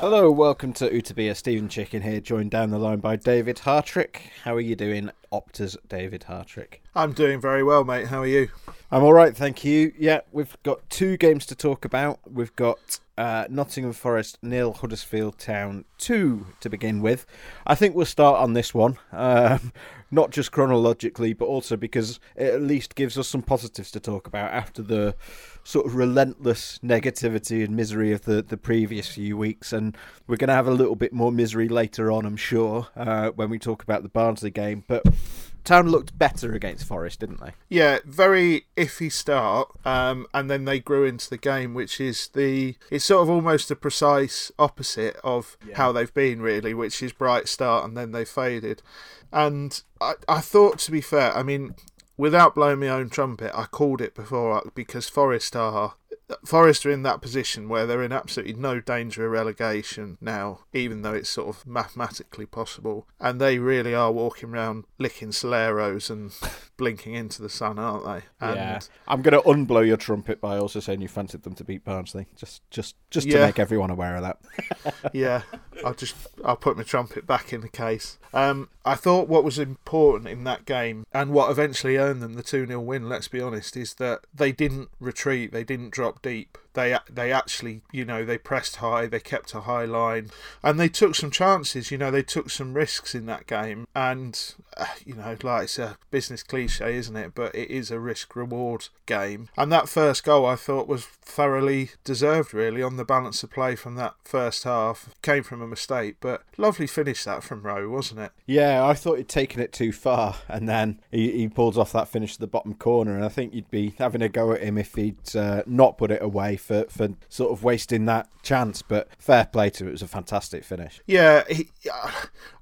Hello, welcome to Utabia. Stephen Chicken here, joined down the line by David Hartrick. How are you doing, Opta's David Hartrick? I'm doing very well, mate. How are you? I'm all right, thank you. Yeah, we've got two games to talk about. We've got uh, Nottingham Forest nil, Huddersfield Town two to begin with. I think we'll start on this one, um, not just chronologically, but also because it at least gives us some positives to talk about after the sort of relentless negativity and misery of the, the previous few weeks. And we're going to have a little bit more misery later on, I'm sure, uh, when we talk about the Barnsley game. But Town looked better against Forest, didn't they? Yeah, very iffy start, um, and then they grew into the game, which is the it's sort of almost a precise opposite of yeah. how they've been really, which is bright start and then they faded. And I, I thought, to be fair, I mean, without blowing my own trumpet, I called it before because Forest are Forest are in that position where they're in absolutely no danger of relegation now, even though it's sort of mathematically possible. And they really are walking around licking Soleros and blinking into the sun, aren't they? And yeah. I'm going to unblow your trumpet by also saying you fancied them to beat Barnsley, just just just to yeah. make everyone aware of that. yeah, I'll just I'll put my trumpet back in the case. Um, I thought what was important in that game and what eventually earned them the 2 0 win, let's be honest, is that they didn't retreat, they didn't drop deep. They they actually, you know, they pressed high, they kept a high line, and they took some chances. You know, they took some risks in that game, and uh, you know, like it's a business cliche, isn't it? But it is a risk reward game. And that first goal, I thought, was thoroughly deserved, really, on the balance of play from that first half. Came from a mistake, but lovely finish that from Rowe, wasn't it? Yeah, I thought he'd taken it too far, and then he, he pulls off that finish to the bottom corner, and I think you'd be having a go at him if he'd uh, not put it away for, for sort of wasting that chance. But fair play to him, it was a fantastic finish. Yeah, he,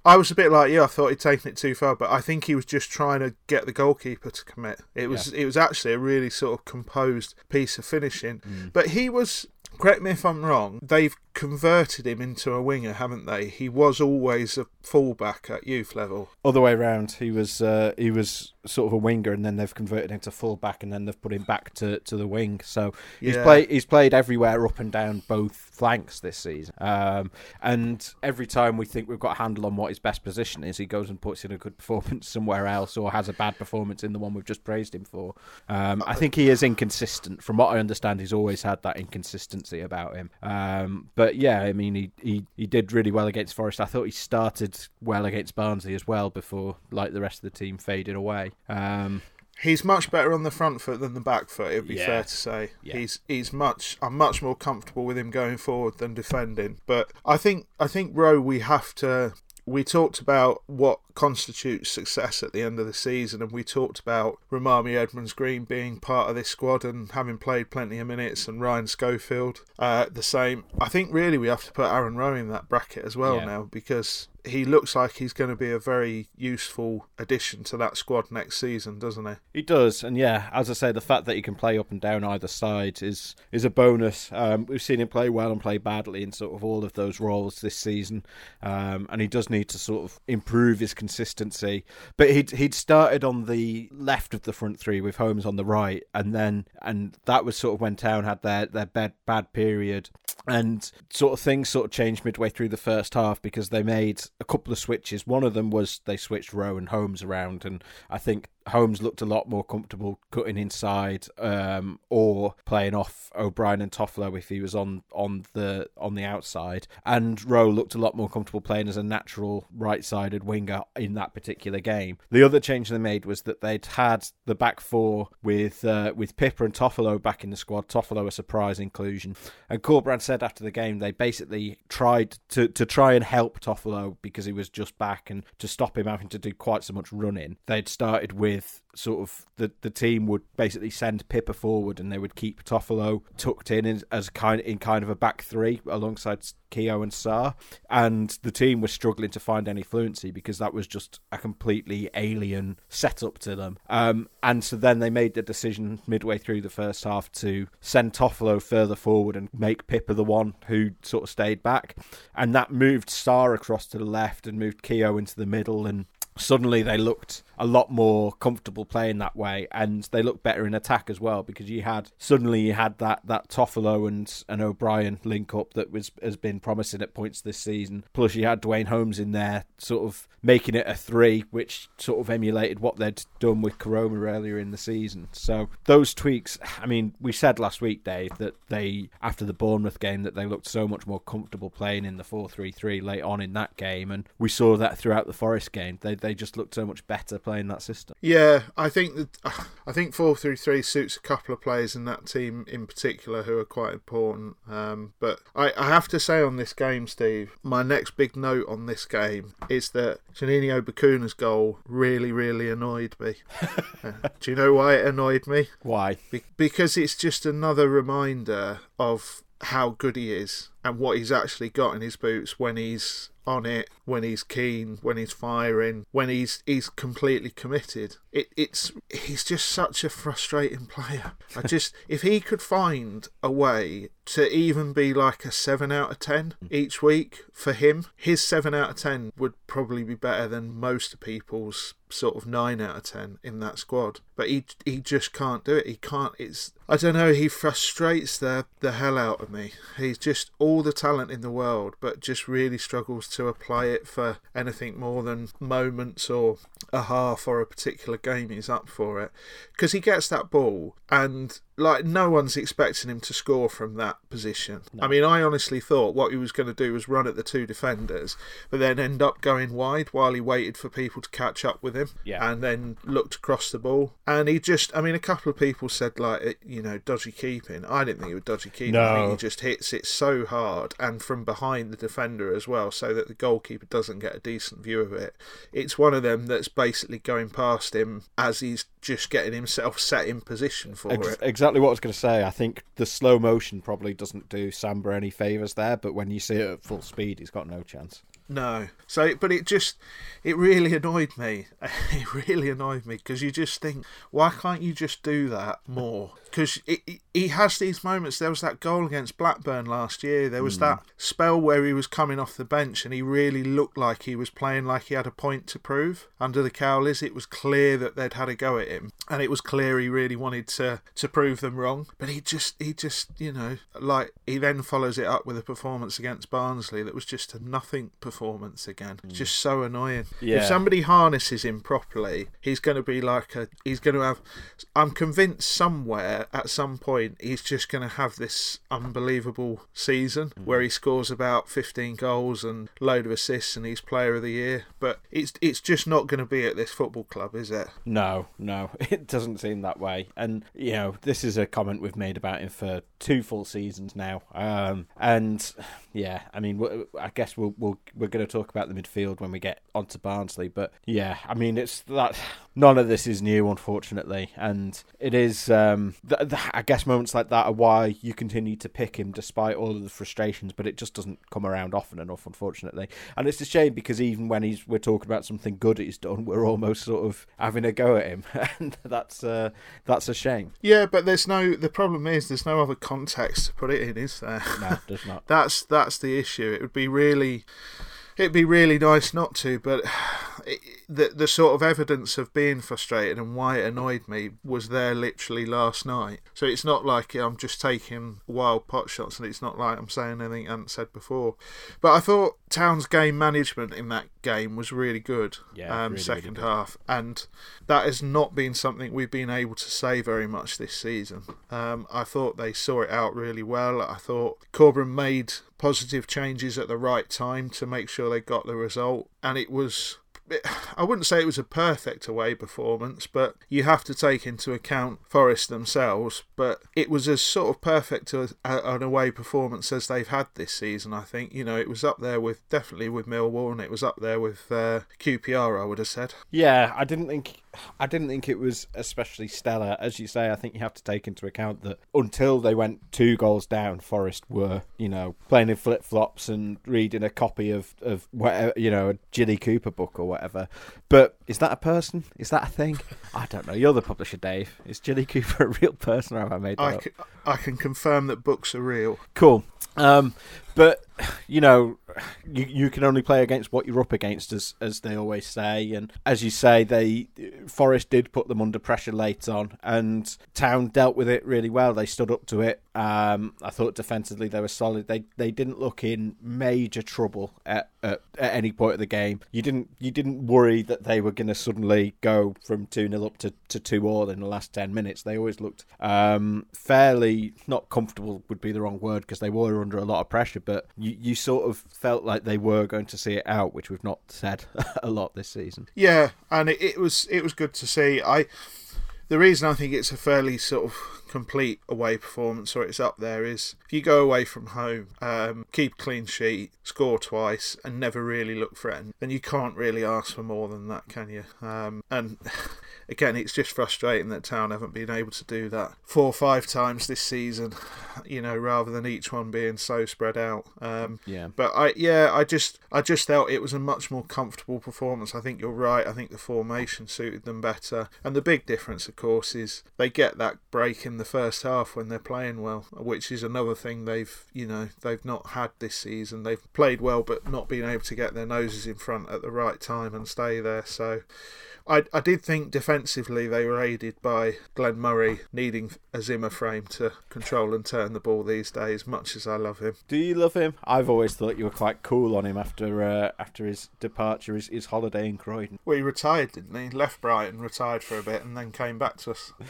I was a bit like you. I thought he'd taken it too far, but I think he was just trying to get the goalkeeper to commit. It was yeah. it was actually a really sort of composed piece of finishing. Mm. But he was correct me if I'm wrong, they've converted him into a winger, haven't they? He was always a fullback at youth level. Other way around, he was uh, he was sort of a winger, and then they've converted him to fullback, and then they've put him back to, to the wing. So he's yeah. played he's played everywhere up and down both flanks this season. Um, and every time we think we've got a handle on what his best position is, he goes and puts in a good performance somewhere else, or has a bad performance in the one we've just praised him for. Um, I think he is inconsistent. From what I understand, he's always had that inconsistency about him. Um, but yeah, I mean, he, he he did really well against Forest. I thought he started well against Barnsley as well before, like the rest of the team, faded away. Um, He's much better on the front foot than the back foot. It would be yeah. fair to say. Yeah. He's he's much. I'm much more comfortable with him going forward than defending. But I think I think Rowe, we have to. We talked about what constitutes success at the end of the season, and we talked about Rarmani Edmonds Green being part of this squad and having played plenty of minutes, and Ryan Schofield uh, the same. I think really we have to put Aaron Rowe in that bracket as well yeah. now because he looks like he's going to be a very useful addition to that squad next season, doesn't he? He does, and yeah, as I say, the fact that he can play up and down either side is is a bonus. Um, we've seen him play well and play badly in sort of all of those roles this season, um, and he does need to sort of improve his consistency. But he'd he'd started on the left of the front three with Holmes on the right, and then and that was sort of when Town had their their bad bad period, and sort of things sort of changed midway through the first half because they made a couple of switches. One of them was they switched Rowe and Holmes around, and I think Holmes looked a lot more comfortable cutting inside um, or playing off O'Brien and Toffolo if he was on on the on the outside, and Rowe looked a lot more comfortable playing as a natural right-sided winger in that particular game. The other change they made was that they'd had the back four with uh, with Pipa and Toffolo back in the squad. Toffolo a surprise inclusion, and Corberán said after the game they basically tried to to try and help Toffolo because he was just back and to stop him having to do quite so much running. They'd started with with sort of the the team would basically send Pipa forward and they would keep Toffolo tucked in as, as kind in kind of a back three alongside Keogh and Sarr, and the team was struggling to find any fluency because that was just a completely alien setup to them. Um, and so then they made the decision midway through the first half to send Toffolo further forward and make Pipa the one who sort of stayed back, and that moved Sarr across to the left and moved Keogh into the middle and suddenly they looked a lot more comfortable playing that way, and they looked better in attack as well because you had suddenly you had that that Toffolo and and O'Brien link up that was has been promising at points this season. Plus, you had Duane Holmes in there, sort of making it a three, which sort of emulated what they'd done with Koroma earlier in the season. So those tweaks, I mean, we said last week, Dave, that they after the Bournemouth game that they looked so much more comfortable playing in the four three three late on in that game, and we saw that throughout the Forest game. They they just looked so much better playing that system. Yeah, I think that I think four three three suits a couple of players in that team in particular who are quite important. Um, but I, I have to say on this game, Steve, my next big note on this game is that Juninho Bacuna's goal really, really annoyed me. uh, do you know why it annoyed me? Why? Be- because it's just another reminder of how good he is and what he's actually got in his boots when he's on it, when he's keen, when he's firing, when he's he's completely committed. It, it's he's just such a frustrating player. I just if he could find a way to even be like a seven out of ten mm. each week for him, his seven out of ten would probably be better than most people's sort of nine out of ten in that squad. But he he just can't do it. He can't. It's I don't know. He frustrates the the hell out of me. He's just all the talent in the world, but just really struggles to apply it for anything more than moments or a half or a particular game he's up for it. Because he gets that ball and like no one's expecting him to score from that position. No. I mean, I honestly thought what he was going to do was run at the two defenders, but then end up going wide while he waited for people to catch up with him, yeah. and then looked across the ball. And he just, I mean, a couple of people said like, you know, dodgy keeping. I didn't think it was dodgy keeping. No. I think he just hits it so hard and from behind the defender as well, so that the goalkeeper doesn't get a decent view of it. It's one of them that's basically going past him as he's just getting himself set in position for Ex- it. Exactly what I was going to say. I think the slow motion probably doesn't do Samba any favours there, but when you see it at full speed, he's got no chance. No. So, but it just, it really annoyed me. It really annoyed me because you just think, why can't you just do that more? Because he has these moments. There was that goal against Blackburn last year. There was mm. that spell where he was coming off the bench and he really looked like he was playing like he had a point to prove. Under the Cowleys, it was clear that they'd had a go at him, and it was clear he really wanted to to prove them wrong. But he just, he just, you know, like he then follows it up with a performance against Barnsley that was just a nothing performance again. Mm. Just so annoying. Yeah. If somebody harnesses him properly, he's going to be like a. He's going to have. I'm convinced somewhere at some point he's just going to have this unbelievable season mm. where he scores about 15 goals and load of assists and he's player of the year. But it's it's just not going to be at this football club, is it? No, no, it doesn't seem that way. And you know, this is a comment we've made about him for two full seasons now. Um, and yeah, I mean, I guess we'll, we'll we're going to talk about the midfield when we get onto Barnsley. But yeah, I mean, it's that none of this is new, unfortunately, and it is. Um, th- th- I guess moments like that are why you continue to pick him despite all of the frustrations, but it just doesn't come around often enough, unfortunately. And it's a shame because even when he's we're talking about something good he's done, we're almost sort of having a go at him, and that's uh, that's a shame. Yeah, but there's no. The problem is there's no other context to put it in, is there? No, there's not. that's that's the issue. It would be really it'd be really nice not to, but it, the the sort of evidence of being frustrated and why it annoyed me was there literally last night. So it's not like I'm just taking wild pot shots, and it's not like I'm saying anything I haven't said before. But I thought Town's game management in that game was really good. Yeah, um, really, second really half, and that has not been something we've been able to say very much this season. Um, I thought they saw it out really well. I thought Corberan made positive changes at the right time to make sure they got the result, and it was I wouldn't say it was a perfect away performance, but you have to take into account Forest themselves. But it was as sort of perfect a, a, an away performance as they've had this season. I think you know it was up there with definitely with Millwall, and it was up there with uh, QPR. I would have said. Yeah, I didn't think I didn't think it was especially stellar. As you say, I think you have to take into account that until they went two goals down, Forest were, you know, playing in flip flops and reading a copy of, of whatever, you know, a Jilly Cooper book or whatever. But is that a person? Is that a thing? I don't know. You're the publisher, Dave. Is Jilly Cooper a real person or have I made that I up? Can, I can confirm that books are real. Cool. Um, but you know, you you can only play against what you're up against, as as they always say. And as you say, they Forest did put them under pressure late on, and Town dealt with it really well. They stood up to it. Um, I thought defensively they were solid. They they didn't look in major trouble at, at, at any point of the game. You didn't you didn't worry that they were going to suddenly go from two 0 up to, to two all in the last ten minutes. They always looked um, fairly not comfortable would be the wrong word because they were under a lot of pressure, but you, you sort of felt like they were going to see it out, which we've not said a lot this season. Yeah, and it, it was it was good to see. I the reason I think it's a fairly sort of complete away performance or it's up there is if you go away from home, um, keep clean sheet, score twice, and never really look threatened, then you can't really ask for more than that, can you? Um, and again, it's just frustrating that Town haven't been able to do that four or five times this season, you know, rather than each one being so spread out. Um, yeah. But I, yeah, I just, I just felt it was a much more comfortable performance. I think you're right. I think the formation suited them better, and the big difference, of course, is they get that break in the first half when they're playing well, which is another thing they've, you know, they've not had this season. They've played well, but not been able to get their noses in front at the right time and stay there. So. I, I did think defensively they were aided by Glenn Murray needing a Zimmer frame to control and turn the ball these days, much as I love him. Do you love him? I've always thought you were quite cool on him after uh, after his departure, his, his holiday in Croydon. Well, he retired, didn't he? Left Brighton, retired for a bit, and then came back to us.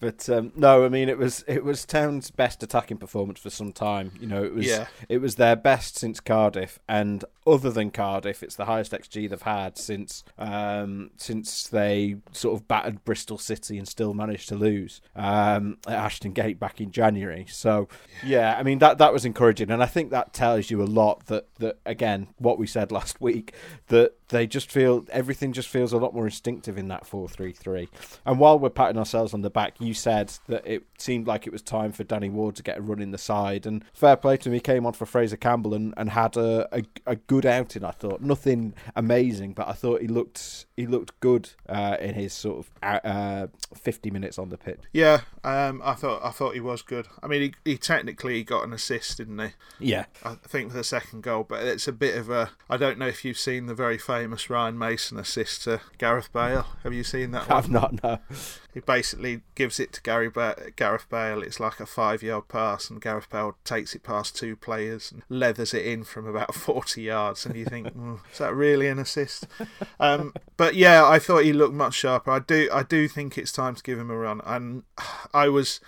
But um, no, I mean it was it was Town's best attacking performance for some time. You know, it was Yeah. it was their best since Cardiff, and other than Cardiff, it's the highest XG they've had since um, since they sort of battered Bristol City and still managed to lose um, at Ashton Gate back in January. So yeah, I mean that that was encouraging, and I think that tells you a lot. That that again, what we said last week, that they just feel everything just feels a lot more instinctive in that four three three. And while we're patting ourselves on the back, you said that it seemed like it was time for Danny Ward to get a run in the side, and fair play to him, he came on for Fraser Campbell and, and had a, a, a good outing. I thought nothing amazing, but I thought he looked he looked good uh, in his sort of uh, fifty minutes on the pitch. Yeah, um, I thought I thought he was good. I mean, he, he technically got an assist, didn't he? Yeah, I think for the second goal, but it's a bit of a. I don't know if you've seen the very famous Ryan Mason assist to Gareth Bale. Have you seen that? I've not no. He basically gives it to Gary ba- Gareth Bale. It's like a five-yard pass, and Gareth Bale takes it past two players and leathers it in from about forty yards. And you think, mm, is that really an assist? Um, but yeah, I thought he looked much sharper. I do, I do think it's time to give him a run. And I was,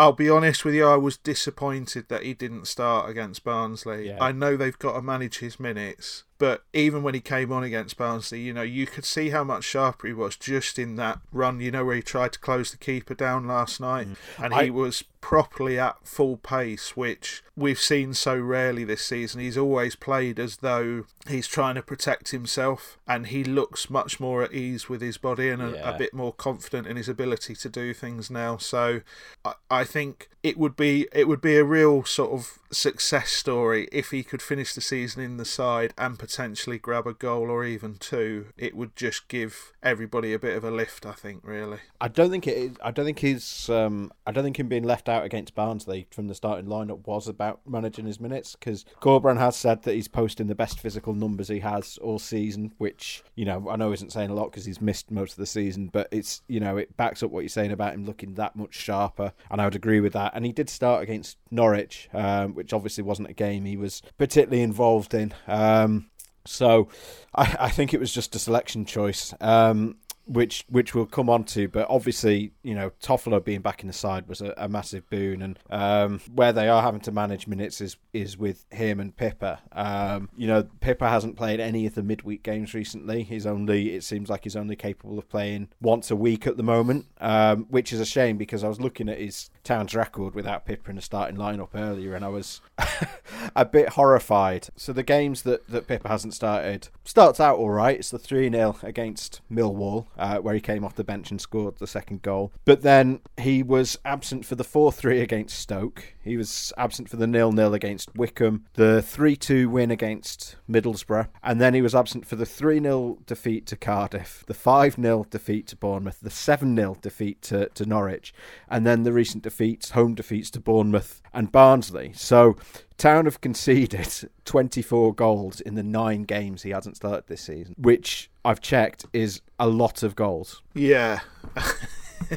I'll be honest with you, I was disappointed that he didn't start against Barnsley. Yeah. I know they've got to manage his minutes. But even when he came on against Barnsley, you know, you could see how much sharper he was just in that run, you know, where he tried to close the keeper down last night. Mm. And he I- was properly at full pace, which we've seen so rarely this season. He's always played as though he's trying to protect himself, and he looks much more at ease with his body and a, Yeah. a bit more confident in his ability to do things now. So I, I think it would be it would be a real sort of success story if he could finish the season in the side and potentially grab a goal or even two. It would just give everybody a bit of a lift, I think, really. I don't think it. I don't think his. Um, I don't think him being left out against Barnsley from the starting lineup was about managing his minutes because Corberan has said that he's posting the best physical numbers he has all season, which you know I know isn't saying a lot because he's missed most of the season, but it's you know it backs up what you're saying about him looking that much sharper, and I would agree with that. And he did start against Norwich, um, which obviously wasn't a game he was particularly involved in. Um, so I, I think it was just a selection choice. Um, which which we'll come on to, but obviously, you know, Toffolo being back in the side was a, a massive boon, and um, where they are having to manage minutes is is with him and Pipa. Um, you know, Pipa hasn't played any of the midweek games recently. He's only it seems like he's only capable of playing once a week at the moment, um, which is a shame because I was looking at his Town's record without Pipa in the starting lineup earlier, and I was a bit horrified. So the games that, that Pipa hasn't started starts out all right. It's the 3 0 against Millwall, uh, where he came off the bench and scored the second goal. But then he was absent for the 4 3 against Stoke. He was absent for the nil nil against Wycombe, the 3 2 win against Middlesbrough, and then he was absent for the 3 0 defeat to Cardiff, the 5 0 defeat to Bournemouth, the 7 0 defeat to, to Norwich, and then the recent defeats, home defeats to Bournemouth and Barnsley. So Town have conceded 24 goals in the nine games he hasn't started this season, which I've checked is a lot of goals. Yeah.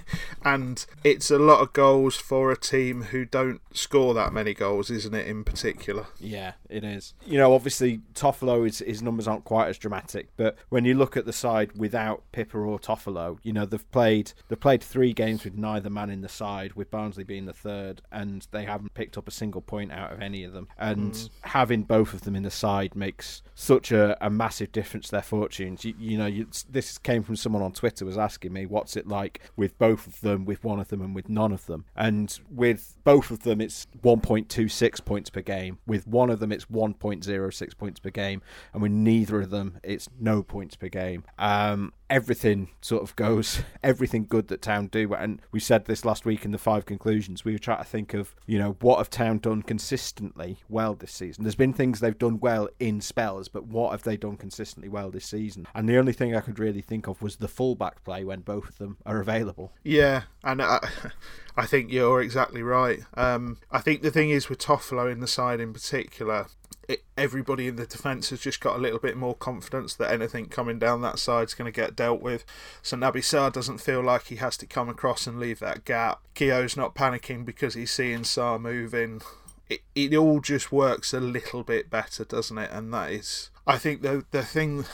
and it's a lot of goals for a team who don't score that many goals, isn't it? In particular, yeah, it is. You know, obviously Toffolo, his, his numbers aren't quite as dramatic, but when you look at the side without Pipa or Toffolo, you know they've played they've played three games with neither man in the side, with Barnsley being the third, and they haven't picked up a single point out of any of them. And mm. having both of them in the side makes such a, a massive difference to their fortunes. You, you know, you, this came from someone on Twitter was asking me, what's it like with both of them, with one of them, and with none of them. And with both of them, it's 1.26 points per game. With one of them, it's 1.06 points per game. And with neither of them, it's no points per game. Um, everything sort of goes, everything good that Town do. And we said this last week in the five conclusions. We were trying to think of, you know, what have Town done consistently well this season? There's been things they've done well in spells, but what have they done consistently well this season? And the only thing I could really think of was the fullback play when both of them are available. Yeah, and I, I think you're exactly right. Um, I think the thing is with Toffolo in the side in particular, it, everybody in the defence has just got a little bit more confidence that anything coming down that side is going to get dealt with. So Naby Sarr doesn't feel like he has to come across and leave that gap. Keogh's not panicking because he's seeing Sarr moving. It, it all just works a little bit better, doesn't it? And that is, I think, the the thing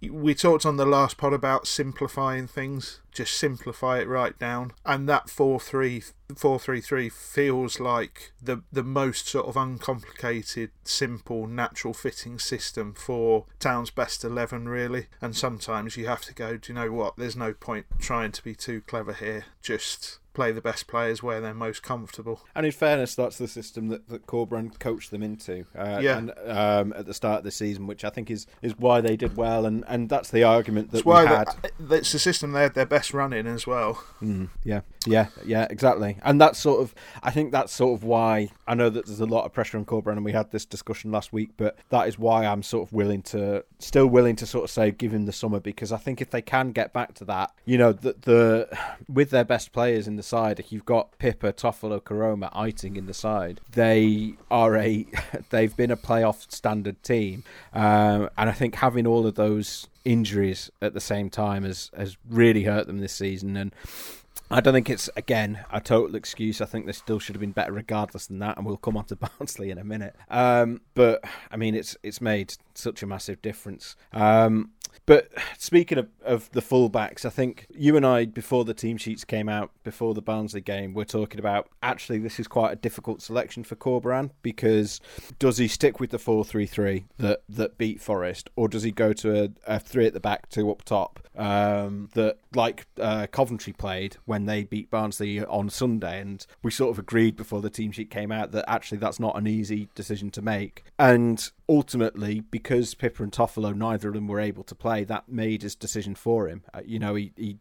we talked on the last pod about simplifying things. Just simplify it right down. And that 4-3 feels like the the most sort of uncomplicated simple natural fitting system for town's best 11 really. And sometimes you have to go do you know what? There's no point trying to be too clever here. Just play the best players where they're most comfortable. And in fairness, that's the system that, that Corberán coached them into uh, yeah. and, um, at the start of the season, which I think is, is why they did well. And, and that's the argument that it's we had. It's the system they had their best run in as well. Mm, yeah, yeah, yeah, exactly. And that's sort of, I think that's sort of why I know that there's a lot of pressure on Corberán, and we had this discussion last week, but that is why I'm sort of willing to, still willing to sort of say give him the summer because I think if they can get back to that, you know, the, the with their best players in the side, if you've got Pipa, Toffolo, Koroma, Eiting in the side, they are a they've been a playoff standard team, um, and I think having all of those injuries at the same time has has really hurt them this season and. I don't think it's again a total excuse. I think they still should have been better regardless than that, and we'll come on to Barnsley in a minute. Um, but I mean, it's it's made such a massive difference. Um, but speaking of, of the fullbacks, I think you and I, before the team sheets came out, before the Barnsley game, we're talking about actually this is quite a difficult selection for Corberán because does he stick with the 4 3 3 that, that beat Forest, or does he go to a, a three at the back, two up top um, that, like uh, Coventry played when they beat Barnsley on Sunday? And we sort of agreed before the team sheet came out that actually that's not an easy decision to make. And ultimately, because Pipa and Toffolo, neither of them were able to play, that made his decision for him. Uh, you know, he, he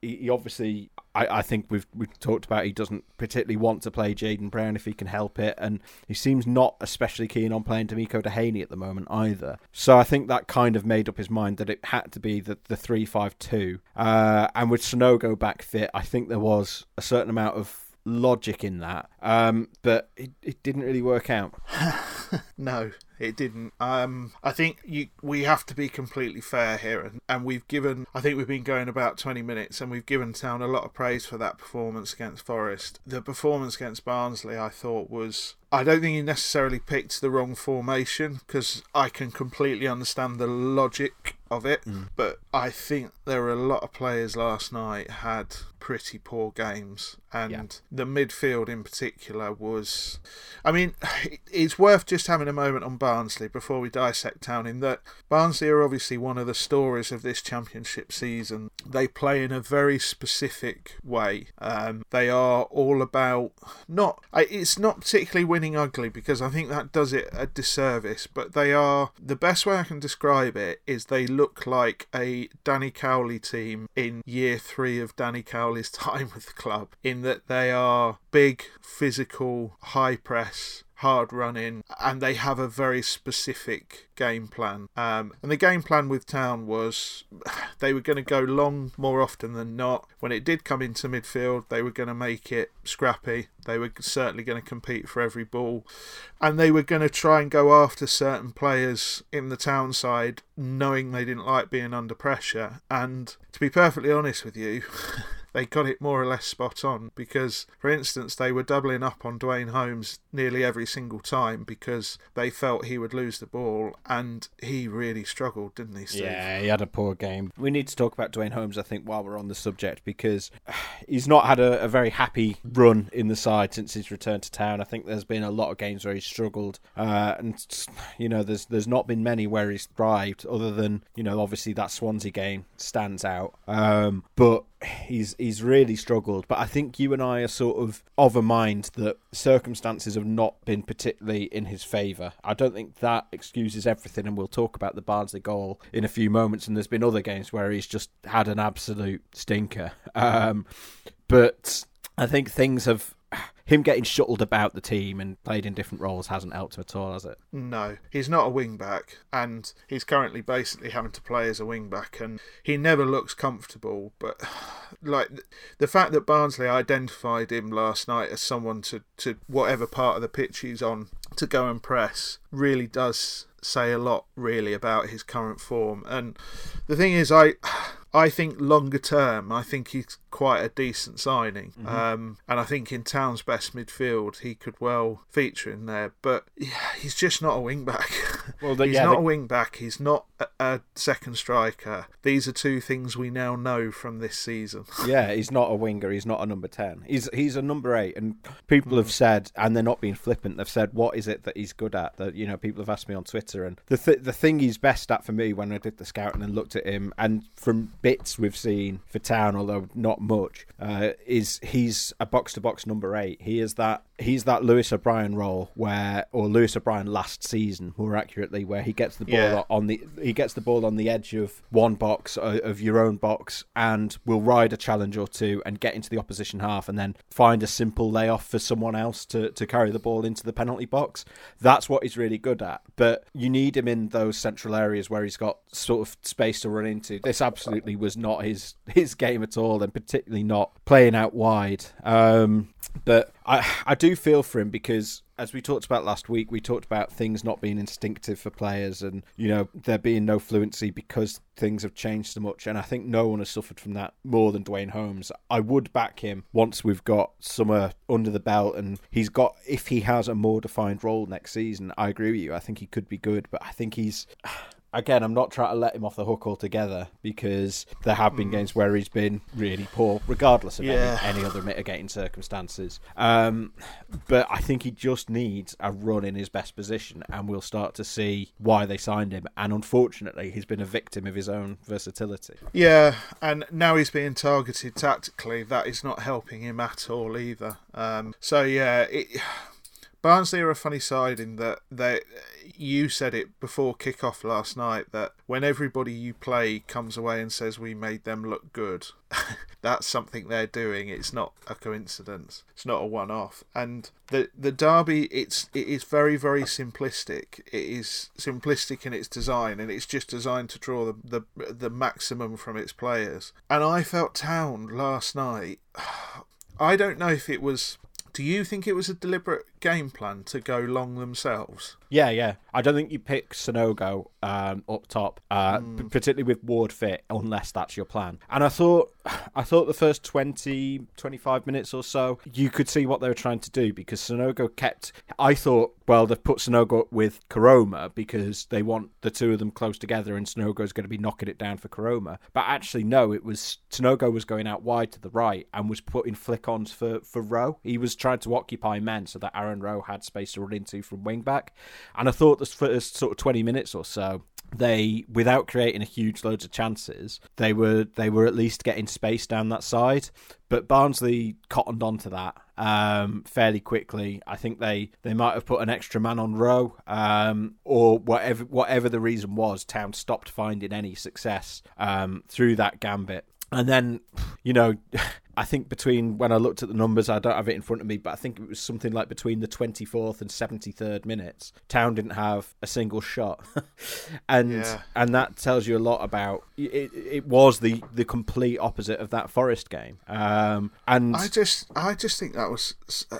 he obviously, I, I think we've we've talked about he doesn't particularly want to play Jaden Brown if he can help it, and he seems not especially keen on playing Demeaco Duhaney at the moment either. So I think that kind of made up his mind that it had to be the the three five two, uh, and with Sanogo back fit, I think there was a certain amount of logic in that, um, but it, it didn't really work out. no, it didn't. Um, I think you we have to be completely fair here, and, and we've given. I think we've been going about twenty minutes, and we've given Town a lot of praise for that performance against Forest. The performance against Barnsley, I thought, was I don't think he necessarily picked the wrong formation because I can completely understand the logic of it. Mm. But I think there were a lot of players last night had pretty poor games, and yeah. the midfield in particular was. I mean, it's worth just having a moment on Barnsley before we dissect Town. In that Barnsley are obviously one of the stories of this championship season. They play in a very specific way. Um, they are all about not. It's not particularly winning ugly because I think that does it a disservice. But they are the best way I can describe it is they look like a Danny Cowley team in year three of Danny Cowley's time with the club, in that they are big, physical, high press, hard running, and they have a very specific game plan. Um, and the game plan with Town was they were going to go long more often than not. When it did come into midfield, they were going to make it scrappy. They were certainly going to compete for every ball, and they were going to try and go after certain players in the Town side, knowing they didn't like being under pressure. And to be perfectly honest with you. they got it more or less spot on because, for instance, they were doubling up on Duane Holmes nearly every single time because they felt he would lose the ball, and he really struggled, didn't he, Steve? Yeah, he had a poor game. We need to talk about Duane Holmes, I think, while we're on the subject because he's not had a, a very happy run in the side since his return to town. I think there's been a lot of games where he's struggled, uh, and you know, there's there's not been many where he's thrived, other than you know, obviously that Swansea game stands out. Um, but he's he's really struggled. But I think you and I are sort of of a mind that circumstances have not been particularly in his favour. I don't think that excuses everything, and we'll talk about the Barnsley goal in a few moments. And there's been other games where he's just had an absolute stinker. Um, but I think things have him getting shuttled about the team and played in different roles hasn't helped him at all, has it? No, he's not a wing back, and he's currently basically having to play as a wing back, and he never looks comfortable. But like the fact that Barnsley identified him last night as someone to to whatever part of the pitch he's on to go and press really does say a lot really about his current form and the thing is i I think longer term, I think he's quite a decent signing. Mm-hmm. Um, and I think in Town's best midfield, he could well feature in there. But yeah, he's just not a wing back. Well, the, he's yeah, not the... a wing back. He's not a, a, second striker. These are two things we now know from this season. yeah, he's not a winger. He's not a number ten. He's he's a number eight. And people mm. have said, and they're not being flippant. They've said, what is it that he's good at? That you know, people have asked me on Twitter, and the th- the thing he's best at for me when I did the scouting and looked at him, and from bits we've seen for Town, although not much, uh, is he's a box to box number eight. He is that he's that Lewis O'Brien role where, or Lewis O'Brien last season, more accurately, where he gets the ball yeah. on the he gets the ball on the edge of one box of your own box and will ride a challenge or two and get into the opposition half and then find a simple layoff for someone else to, to carry the ball into the penalty box. That's what he's really good at. But you need him in those central areas where he's got sort of space to run into. This absolutely was not his his game at all, and particularly not playing out wide. Um, but I I do feel for him because as we talked about last week, we talked about things not being instinctive for players and, you know, there being no fluency because things have changed so much. And I think no one has suffered from that more than Duane Holmes. I would back him once we've got summer under the belt and he's got, if he has a more defined role next season, I agree with you. I think he could be good, but I think he's again, I'm not trying to let him off the hook altogether because there have been hmm. games where he's been really poor, regardless of yeah. any, any, other mitigating circumstances. Um, but I think he just needs a run in his best position, and we'll start to see why they signed him. And unfortunately, he's been a victim of his own versatility. Yeah, and now he's being targeted tactically. That is not helping him at all either. Um, so yeah, it Barnsley are a funny side in that they you said it before kick-off last night that when everybody you play comes away and says we made them look good, that's something they're doing. It's not a coincidence. It's not a one-off. And the the derby, it's it is very very simplistic. It is simplistic in its design, and it's just designed to draw the the, the maximum from its players. And I felt Town last night. I don't know if it was do you think it was a deliberate game plan to go long themselves? Yeah, yeah. I don't think you pick Sanogo um, up top, uh, mm. p- particularly with Ward fit, unless that's your plan. And I thought, I thought the first 20, 25 minutes or so, you could see what they were trying to do because Sanogo kept. I thought, well, they've put Sanogo with Koroma because they want the two of them close together, and Sanogo is going to be knocking it down for Koroma. But actually, no, it was Sanogo was going out wide to the right and was putting flick ons for for Rowe. He was trying to occupy men so that Aaron Rowe had space to run into from wing back. And I thought the first sort of 20 minutes or so, they without creating a huge loads of chances they were they were at least getting space down that side but Barnsley cottoned onto that um, fairly quickly. I think they, they might have put an extra man on Rowe, um, or whatever whatever the reason was. Town stopped finding any success um, through that gambit. And then, you know, I think between when I looked at the numbers, I don't have it in front of me, but I think it was something like between the 24th and 73rd minutes, Town didn't have a single shot, and Yeah. and that tells you a lot about it. It was the the complete opposite of that Forest game, um, and I just, I just think that was.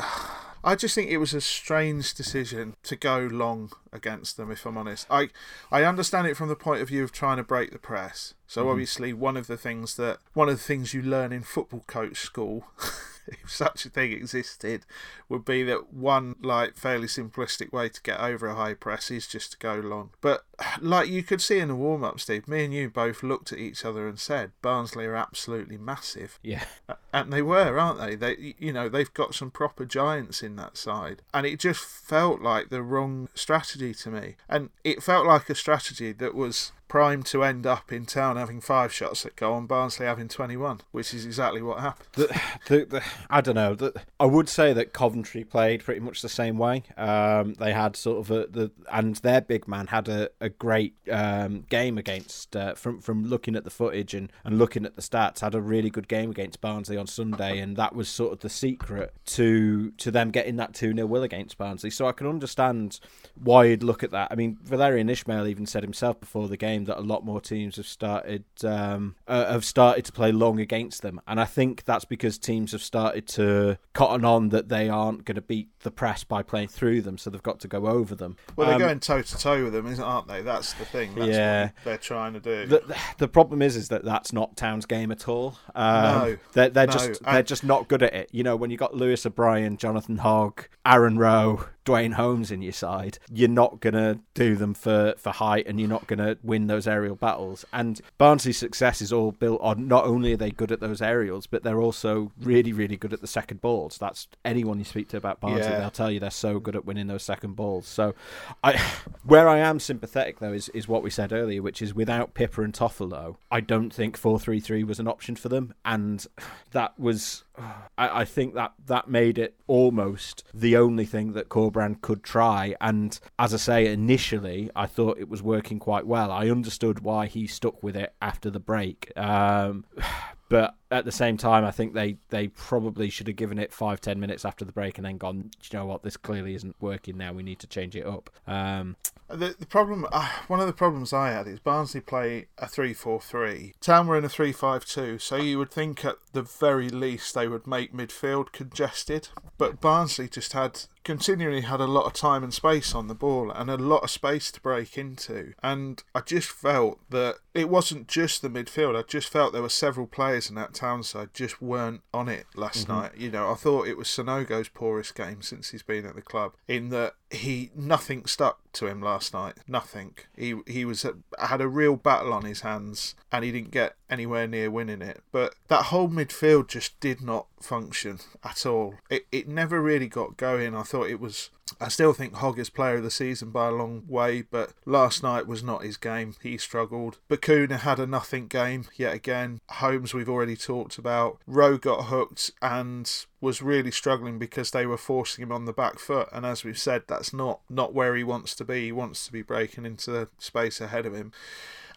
I just think it was a strange decision to go long against them. If I'm honest, I I understand it from the point of view of trying to break the press. So mm-hmm. obviously, one of the things that one of the things you learn in football coach school, if such a thing existed, would be that one like fairly simplistic way to get over a high press is just to go long. But like you could see in the warm up, Steve, me and you both looked at each other and said, Barnsley are absolutely massive. yeah, And they were, aren't they? They, you know, they've got some proper giants in that side, and it just felt like the wrong strategy to me. And it felt like a strategy that was primed to end up in town having five shots at goal and Barnsley having 21, which is exactly what happened. the, the, the, I don't know. I would say that Coventry played pretty much the same way. Um, they had sort of a the and their big man had a, a great um, game against uh, from from looking at the footage and, and looking at the stats. Had a really good game against Barnsley on Sunday, and that was sort of the secret to to them getting that two 0 will against Barnsley. So I can understand why you'd look at that. I mean, Valérien Ishmael even said himself before the game that a lot more teams have started um, uh, have started to play long against them, and I think that's because teams have started to cotton on that they aren't going to beat the press by playing through them, so they've got to go over them. Well, they're Um, going toe to toe with them, isn't- aren't they? That's the thing. That's Yeah. what they're trying to do. the, the problem is, is that that's not Town's game at all. Um, No, they're, they're no, just and- they're just not good at it. You know, when you got Lewis O'Brien, Jonathan Hogg, Aaron Rowe, Duane Holmes in your side, you're not gonna do them for, for height, and you're not gonna win those aerial battles. And Barnsley's success is all built on not only are they good at those aerials, but they're also really, really good at the second balls. That's anyone you speak to about Barnsley, Yeah. they'll tell you they're so good at winning those second balls. So, I where I am sympathetic though is, is what we said earlier, which is without Pipa and Toffolo, I don't think four three three was an option for them, and that was. I, I think that that made it almost the only thing that Corberán could try. And as I say, initially I thought it was working quite well. I understood why he stuck with it after the break. Um, but at the same time, I think they, they probably should have given it five ten minutes after the break and then gone. "Do You know what? This clearly isn't working now. We need to change it up. Um, The, the problem, uh, one of the problems I had is Barnsley play a 3 4 3. Town were in a 3 5 2, so you would think at the very least they would make midfield congested. But Barnsley just had continually had a lot of time and space on the ball and a lot of space to break into. And I just felt that it wasn't just the midfield, I just felt there were several players in that town side just weren't on it last mm-hmm. night. You know, I thought it was Sanogo's poorest game since he's been at the club, in that he nothing stuck to him last night. Nothing. He he was had a real battle on his hands, and he didn't get anywhere near winning it. But that whole midfield just did not function at all. It it never really got going. I thought it was. I still think Hogg is player of the season by a long way, but last night was not his game. He struggled. Bacuna had a nothing game yet again. Holmes, we've already talked about. Rowe got hooked and was really struggling because they were forcing him on the back foot. And as we've said, that's not, not where he wants to be. He wants to be breaking into the space ahead of him.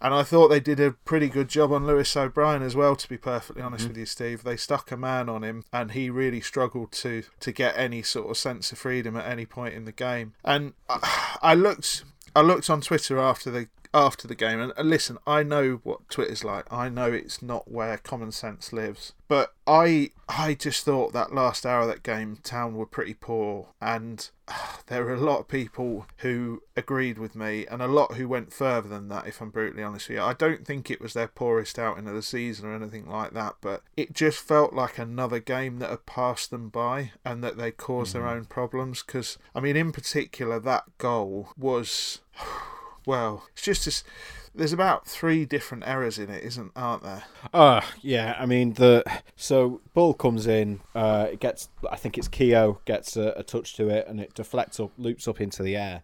And I thought they did a pretty good job on Lewis O'Brien as well, to be perfectly honest mm-hmm. with you, Steve. They stuck a man on him and he really struggled to, to get any sort of sense of freedom at any point in the game. And I, I looked I looked on Twitter after the after the game and, and listen, I know what Twitter's like. I know it's not where common sense lives. But I I just thought that last hour of that game Town were pretty poor and there were a lot of people who agreed with me and a lot who went further than that if I'm brutally honest with you. I don't think it was their poorest outing of the season or anything like that, but it just felt like another game that had passed them by and that they caused their mm. own problems because I mean in particular that goal was well, it's just this there's about three different errors in it, isn't aren't there? Uh yeah, I mean the so ball comes in, uh it gets I think it's Keogh gets a, a touch to it and it deflects up loops up into the air.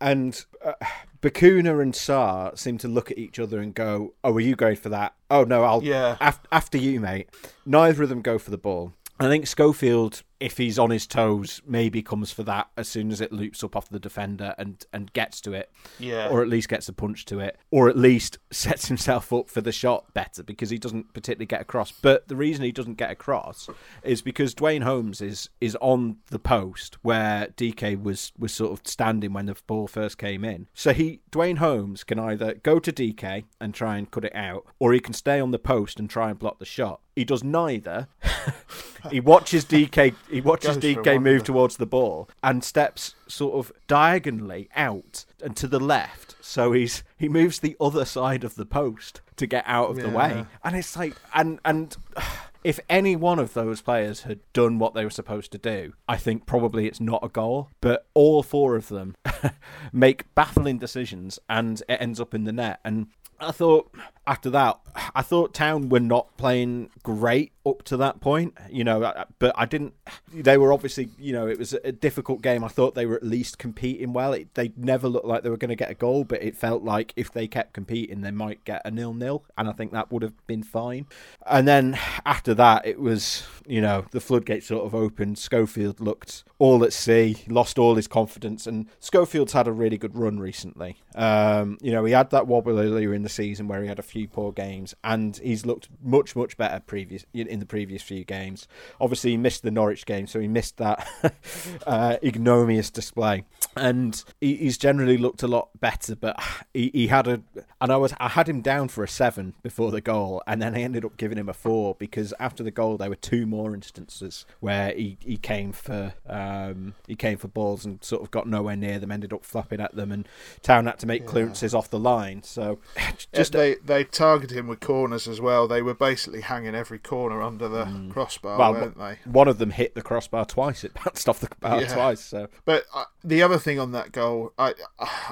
And uh, Bacuna and Sarr seem to look at each other and go, "Oh, are you going for that? Oh no, I'll Yeah. af- after you, mate." Neither of them go for the ball. I think Schofield if he's on his toes, maybe comes for that as soon as it loops up off the defender and, and gets to it. Yeah. Or at least gets a punch to it. Or at least sets himself up for the shot better because he doesn't particularly get across. But the reason he doesn't get across is because Duane Holmes is is on the post where DK was, was sort of standing when the ball first came in. So he Duane Holmes can either go to DK and try and cut it out, or he can stay on the post and try and block the shot. He does neither. he watches DK. He watches DK move towards the ball and steps sort of diagonally out and to the left. So he's he moves the other side of the post to get out of the way. And it's like and and if any one of those players had done what they were supposed to do, I think probably it's not a goal. But all four of them make baffling decisions and it ends up in the net. And I thought after that, I thought Town were not playing great up to that point, you know, but I didn't. They were obviously, you know, it was a difficult game. I thought they were at least competing well. It, they never looked like they were going to get a goal, but it felt like if they kept competing, they might get a nil-nil, and I think that would have been fine. And then after that, it was, you know, the floodgates sort of opened. Schofield looked all at sea, lost all his confidence, and Schofield's had a really good run recently. Um, you know, he had that wobble earlier in the season where he had a few poor games, and he's looked much, much better previous in the previous few games. Obviously, he missed the Norwich game, so he missed that uh, ignominious display, and he, he's generally looked a lot better. But he, he had a, and I was I had him down for a seven before the goal, and then I ended up giving him a four because after the goal there were two more instances where he, he came for um, he came for balls and sort of got nowhere near them, ended up flopping at them, and Town had to make clearances off the line. So Just just they they targeted him with corners as well. They were basically hanging every corner under the crossbar, Mm. well, weren't they? one of them hit the crossbar twice. It bounced off the bar Yeah. twice. So But uh, the other thing on that goal, I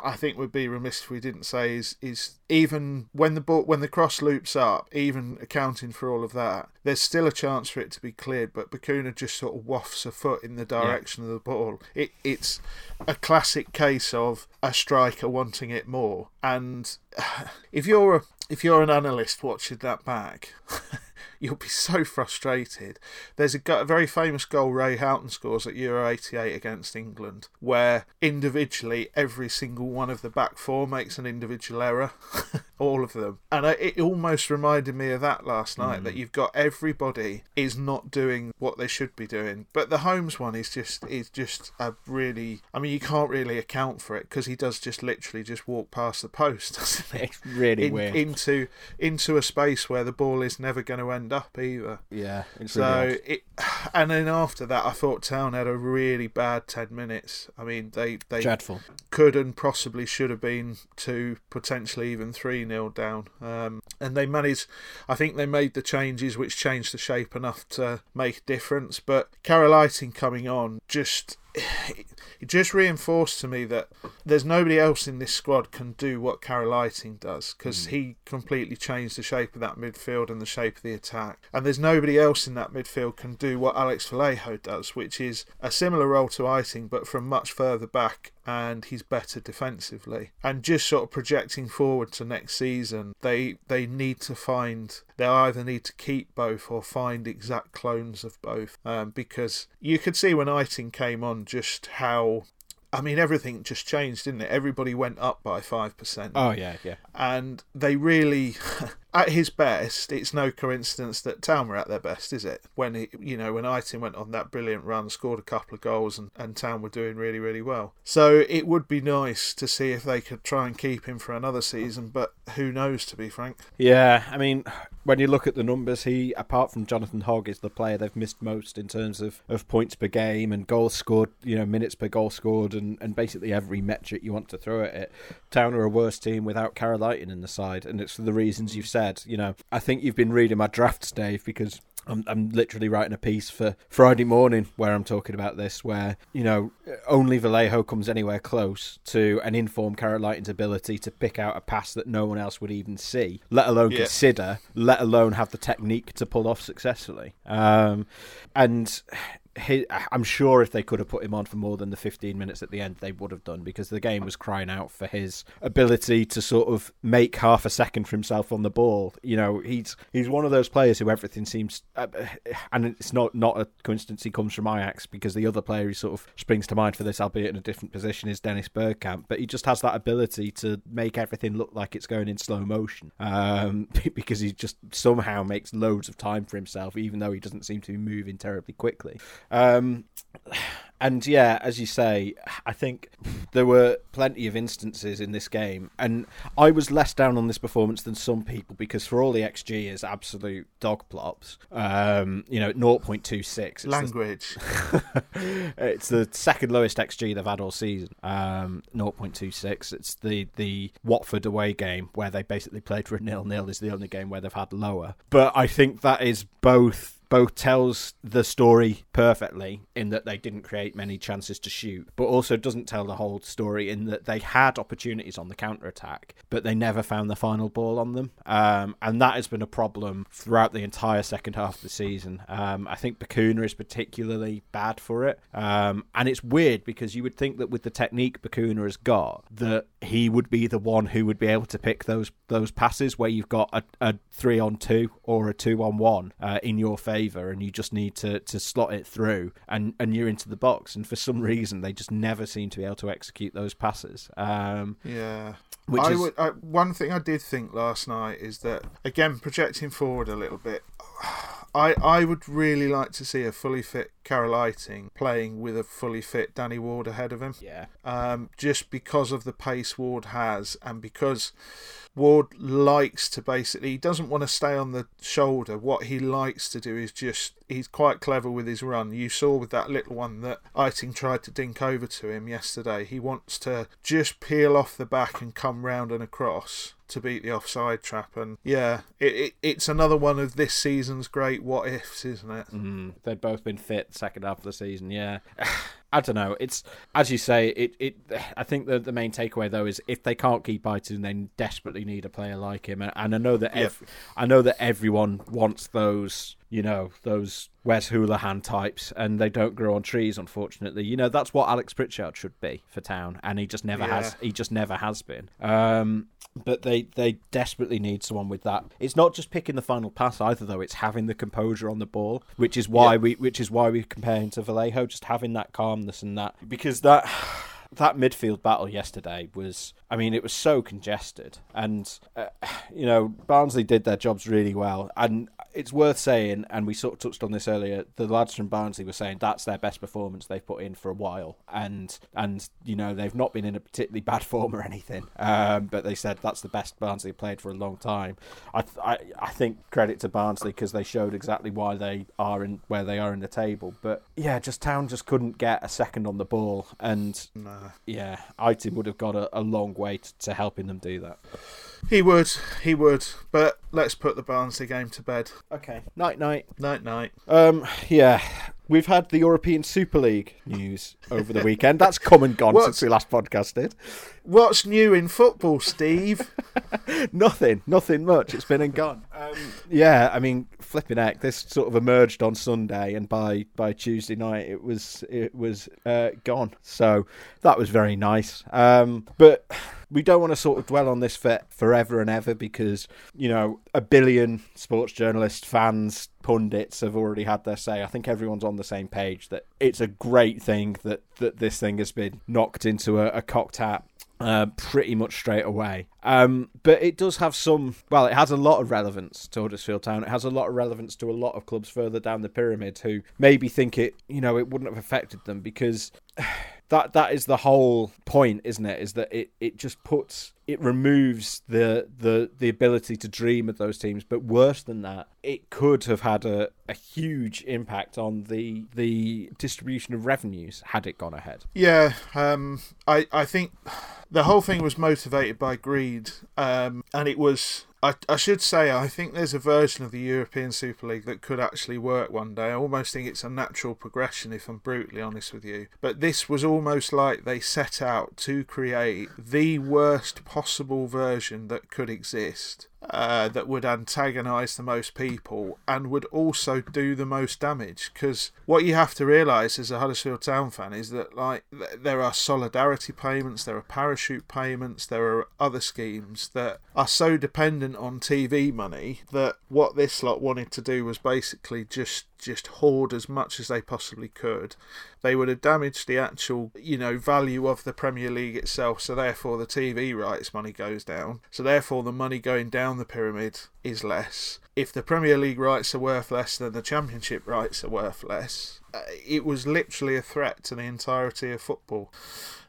I think would be remiss if we didn't say is is even when the ball when the cross loops up, even accounting for all of that, there's still a chance for it to be cleared. But Bacuna just sort of wafts a foot in the direction of the ball. It it's a classic case of a striker wanting it more. And if you're a, if you're an analyst watching that back. You'll be so frustrated. There's a, go- a very famous goal Ray Houghton scores at Euro 88 against England, where individually every single one of the back four makes an individual error, all of them. And I, it almost reminded me of that last night that hmm. you've got everybody is not doing what they should be doing. But the Holmes one is just is just a really. I mean, you can't really account for it because he does just literally just walk past the post, doesn't he? it's really In- weird. into into a space where the ball is never going to end up either. yeah, it's really So odd. it, and then after that, I thought Town had a really bad ten minutes. I mean, they they dreadful. could and possibly should have been two, potentially even three nil down. Um, and they managed. I think they made the changes which changed the shape enough to make a difference. But Carel Eiting coming on just. It just reinforced to me that there's nobody else in this squad can do what Carel Eiting does because he completely changed the shape of that midfield and the shape of the attack. And there's nobody else in that midfield can do what Alex Vallejo does, which is a similar role to Eiting but from much further back and he's better defensively. And just sort of projecting forward to next season, they they need to find they either need to keep both or find exact clones of both. Um, because you could see when Eiting came on just how I mean everything just changed, didn't it? Everybody went up by five percent Oh yeah, yeah. and they really at his best it's no coincidence that Town were at their best is it when he, you know when Eiting went on that brilliant run scored a couple of goals and, and Town were doing really really well so it would be nice to see if they could try and keep him for another season but who knows to be frank Yeah, I mean, when you look at the numbers, he, apart from Jonathan Hogg, is the player they've missed most in terms of, of points per game and goals scored, you know, minutes per goal scored, and, and basically every metric you want to throw at it. Town are a worse team without Carel Eiting in the side, and it's for the reasons you've said. You know, I think you've been reading my drafts, Dave, because I'm, I'm literally writing a piece for Friday morning where I'm talking about this, where, you know, only Vallejo comes anywhere close to an informed Carel Eiting's ability to pick out a pass that no one else would even see, let alone Yeah. consider, let alone have the technique to pull off successfully. Um, and I'm sure if they could have put him on for more than the 15 minutes at the end, they would have done because the game was crying out for his ability to sort of make half a second for himself on the ball. You know, he's he's one of those players who everything seems, uh, and it's not not a coincidence he comes from Ajax because the other player who sort of springs to mind for this, albeit in a different position, is Dennis Bergkamp. But he just has that ability to make everything look like it's going in slow motion um, because he just somehow makes loads of time for himself, even though he doesn't seem to be moving terribly quickly. Um, and yeah, as you say, I think there were plenty of instances in this game, and I was less down on this performance than some people because for all the XG is absolute dog plops. Um, you know, 0.26. It's Language. The, it's the second lowest XG they've had all season. Um, 0.26. It's the the Watford away game where they basically played for a nil nil is the only game where they've had lower. But I think that is both both tells the story perfectly in that they didn't create many chances to shoot, but also doesn't tell the whole story in that they had opportunities on the counter attack, but they never found the final ball on them. Um, and that has been a problem throughout the entire second half of the season. Um, I think Bacuna is particularly bad for it. Um, and it's weird because you would think that with the technique Bacuna has got, that he would be the one who would be able to pick those those passes where you've got a, a three on two or a two on one uh, in your favour favour and you just need to, to slot it through and, and you're into the box. And for some reason, they just never seem to be able to execute those passes. Um, yeah. Which I is... would, I, one thing I did think last night is that, again, projecting forward a little bit, I, I would really like to see a fully fit Carel Eiting playing with a fully fit Danny Ward ahead of him. Yeah. Um, just because of the pace Ward has and because Ward likes to basically, he doesn't want to stay on the shoulder. What he likes to do is just, he's quite clever with his run. You saw with that little one that Eiting tried to dink over to him yesterday. He wants to just peel off the back and come round and across to beat the offside trap. And yeah, it, it it's another one of this season's great what ifs, isn't it? Mm, they've both been fit second half of the season, yeah. I don't know. It's as you say. It. It. I think the the main takeaway though is if they can't keep Eiting, they desperately need a player like him. And, and I know that. Ev- I know that everyone wants those you know, those Wes Hoolahan types, and they don't grow on trees, unfortunately. You know, that's what Alex Pritchard should be for Town, and he just never yeah. has. He just never has been. Um, but they they desperately need someone with that. It's not just picking the final pass either, though. It's having the composure on the ball, which is why yeah. we which is why we compare him to Vallejo, just having that calmness and that because that that midfield battle yesterday was, I mean, it was so congested. And, uh, you know, Barnsley did their jobs really well. And it's worth saying, and we sort of touched on this earlier, the lads from Barnsley were saying that's their best performance they've put in for a while. And, and you know, they've not been in a particularly bad form or anything. Um, but they said that's the best Barnsley played for a long time. I, I, I think credit to Barnsley because they showed exactly why they are in where they are in the table. But yeah, just Town just couldn't get a second on the ball. And yeah, Eiting would have got a, a long way to, to helping them do that. He would, he would. But let's put the Barnsley game to bed. Okay. Night, night. Night, night. Um, yeah. We've had the European Super League news over the weekend. That's come and gone since we last podcasted. What's new in football, Steve? nothing, nothing much. It's been and gone. Um, yeah, I mean, flipping heck, this sort of emerged on Sunday, and by, by Tuesday night, it was it was uh, gone. So that was very nice. Um, but we don't want to sort of dwell on this for forever and ever because you know a billion sports journalists, fans, pundits have already had their say. I think everyone's on the same page that it's a great thing that that this thing has been knocked into a, a cocked hat uh, pretty much straight away. Um, but it does have some, well, it has a lot of relevance to Huddersfield Town. It has a lot of relevance to a lot of clubs further down the pyramid who maybe think it, you know, it wouldn't have affected them because that that is the whole point, isn't it? Is that it, it just puts it removes the the the ability to dream of those teams. But worse than that, it could have had a, a huge impact on the the distribution of revenues had it gone ahead. Yeah, um, I I think the whole thing was motivated by greed, um, and it was I, I should say, I think there's a version of the European Super League that could actually work one day. I almost think it's a natural progression, if I'm brutally honest with you. But this was almost like they set out to create the worst possible version that could exist uh, that would antagonise the most people and would also do the most damage. Because what you have to realise as a Huddersfield Town fan is that like th- there are solidarity payments, there are parachute payments, there are other schemes that are so dependent on TV money that what this lot wanted to do was basically just just hoard as much as they possibly could. They would have damaged the actual, you know, value of the Premier League itself, so therefore the TV rights money goes down. So therefore the money going down the pyramid is less. If the Premier League rights are worth less, then the Championship rights are worth less. Uh, it was literally a threat to the entirety of football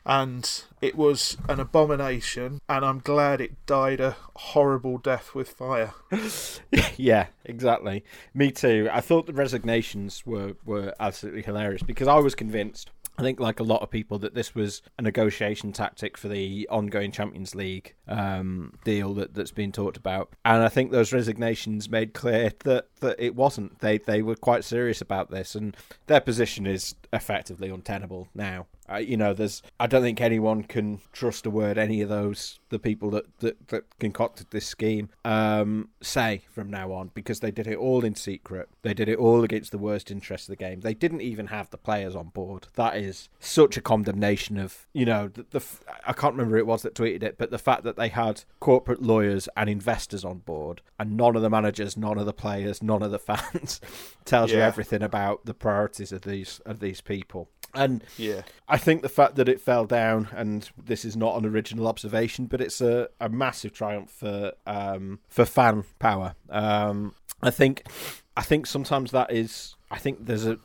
and it was an abomination and i'm glad it died a horrible death with fire yeah exactly me too i thought the resignations were were absolutely hilarious because i was convinced I think, like a lot of people, that this was a negotiation tactic for the ongoing Champions League um, deal that, that's been talked about, and I think those resignations made clear that, that it wasn't. They they were quite serious about this, and their position is effectively untenable now. Uh, you know, there's. I don't think anyone can trust a word any of those the people that that, that concocted this scheme um, say from now on because they did it all in secret. They did it all against the worst interests of the game. They didn't even have the players on board. That is such a condemnation of you know the, the I can't remember who it was that tweeted it, but the fact that they had corporate lawyers and investors on board and none of the managers, none of the players, none of the fans tells yeah. you everything about the priorities of these of these people. And yeah, I think the fact that it fell down, and this is not an original observation, but it's a, a massive triumph for um, for fan power. Um, I think I think sometimes that is I think there's a.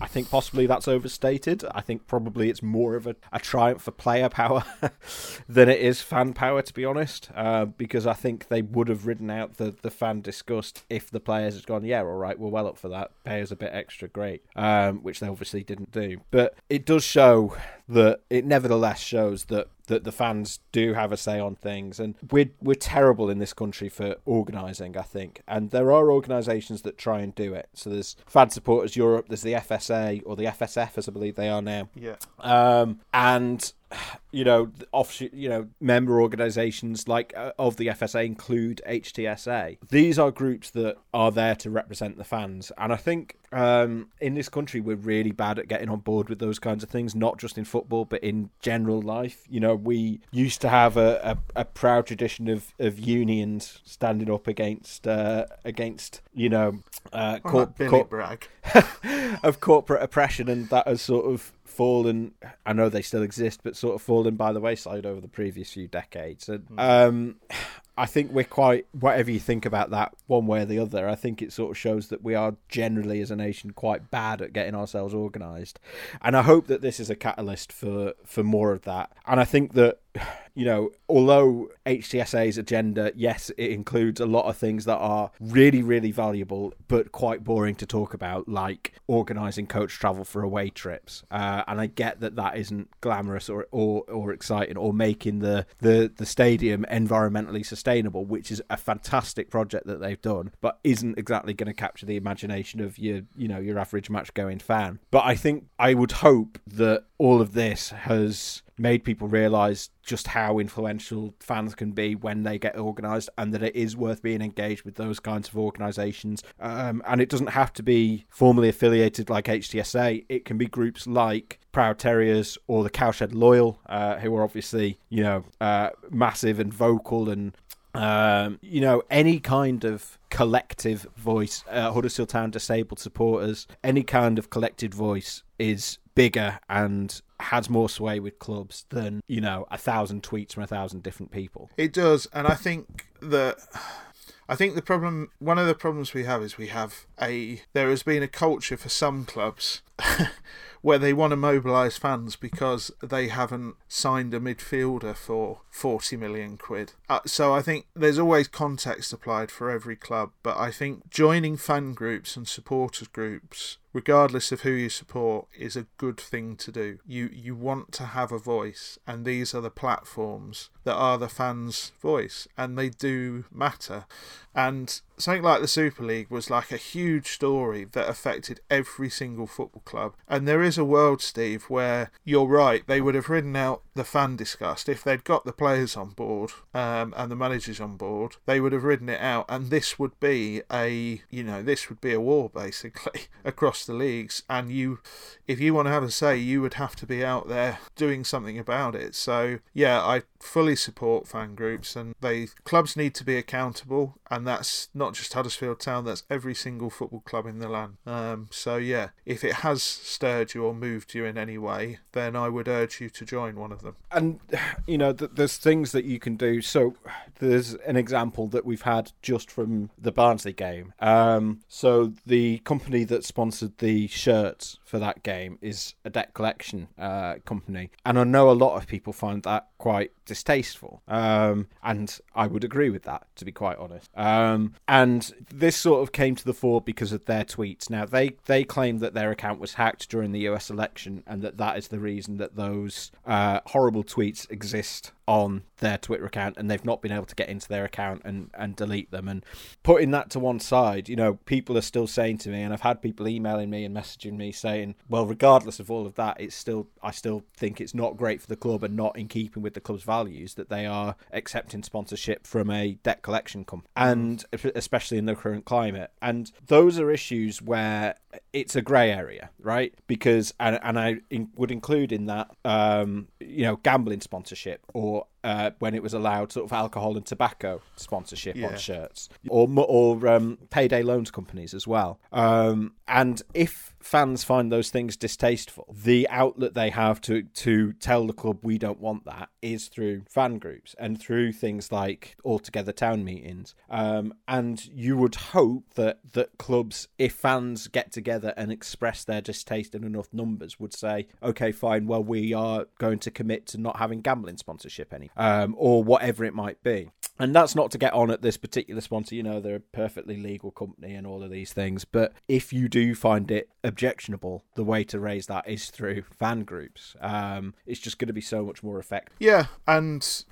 I think possibly that's overstated. I think probably it's more of a, a triumph for player power than it is fan power, to be honest. Uh, because I think they would have ridden out the, the fan disgust if the players had gone, yeah, all right, we're well up for that. Pay us a bit extra, great. Um, which they obviously didn't do. But it does show that it nevertheless shows that that the fans do have a say on things, and we're we're terrible in this country for organising. I think, and there are organisations that try and do it. So there's Fan Supporters Europe, there's the FSA or the FSF, as I believe they are now. Yeah. Um, and you know, offshoot, you know, member organisations like uh, of the FSA include HTSA. These are groups that are there to represent the fans, and I think um, in this country we're really bad at getting on board with those kinds of things, not just in football but in general life. You know, we used to have a, a, a proud tradition of, of unions standing up against uh, against you know uh, corp- brag of corporate oppression, and that has sort of fallen. I know they still exist, but sort of fallen by the wayside over the previous few decades. And hmm. um, I think we're quite, whatever you think about that, one way or the other, I think it sort of shows that we are generally, as a nation, quite bad at getting ourselves organised. And I hope that this is a catalyst for, for more of that. And I think that you know, although HTSA's agenda, yes, it includes a lot of things that are really, really valuable, but quite boring to talk about, like organising coach travel for away trips. Uh, and I get that that isn't glamorous or, or, or exciting, or making the, the, the stadium environmentally sustainable, which is a fantastic project that they've done, but isn't exactly going to capture the imagination of your, you know, your average match going fan. But I think I would hope that all of this has made people realize just how influential fans can be when they get organized and that it is worth being engaged with those kinds of organizations. Um, and it doesn't have to be formally affiliated like HTSA it can be groups like Proud Terriers or the Cowshed Loyal uh, who are obviously you know uh, massive and vocal and um, you know, any kind of collective voice, uh, Huddersfield Town disabled supporters, any kind of collected voice is bigger and has more sway with clubs than you know a thousand tweets from a thousand different people. It does, and I think that. I think the problem, one of the problems we have is we have a, there has been a culture for some clubs where they want to mobilise fans because they haven't signed a midfielder for 40 million quid. Uh, so I think there's always context applied for every club, but I think joining fan groups and supporters groups regardless of who you support, is a good thing to do. You you want to have a voice, and these are the platforms that are the fans' voice, and they do matter. And something like the Super League was like a huge story that affected every single football club. And there is a world, Steve, where you're right, they would have ridden out the fan disgust if they'd got the players on board um, and the managers on board. They would have ridden it out, and this would be a you know this would be a war basically across the leagues. And you, if you want to have a say, you would have to be out there doing something about it. So yeah, I fully support fan groups, and they clubs need to be accountable, and that's not just Huddersfield Town. That's every single football club in the land. Um, so yeah, if it has stirred you or moved you in any way, then I would urge you to join one of them. And you know, th- there's things that you can do. So there's an example that we've had just from the Barnsley game. Um, so the company that sponsored the shirts for that game is a debt collection uh, company, and I know a lot of people find that quite distasteful. Um, and I would agree with that, to be quite honest. Um, and this sort of came to the fore because of their tweets. Now they they claim that their account was hacked during the U.S. election, and that that is the reason that those uh, horrible tweets exist on their Twitter account and they've not been able to get into their account and, and delete them. And putting that to one side, you know, people are still saying to me, and I've had people emailing me and messaging me saying, well, regardless of all of that, it's still, I still think it's not great for the club and not in keeping with the club's values that they are accepting sponsorship from a debt collection company, and especially in the current climate. And those are issues where it's a grey area, right? Because, and, and I in, would include in that, um, you know, gambling sponsorship or uh, when it was allowed sort of alcohol and tobacco sponsorship yeah. on shirts, or or um, payday loans companies as well. Um, and if fans find those things distasteful, the outlet they have to to tell the club we don't want that is through fan groups and through things like altogether town meetings. Um, and you would hope that that clubs, if fans get together and express their distaste in enough numbers, would say, okay, fine, well we are going to commit to not having gambling sponsorship any, um, or whatever it might be. And that's not to get on at this particular sponsor. You know, they're a perfectly legal company and all of these things. But if you do find it objectionable, the way to raise that is through fan groups. Um, it's just going to be so much more effective. Yeah, and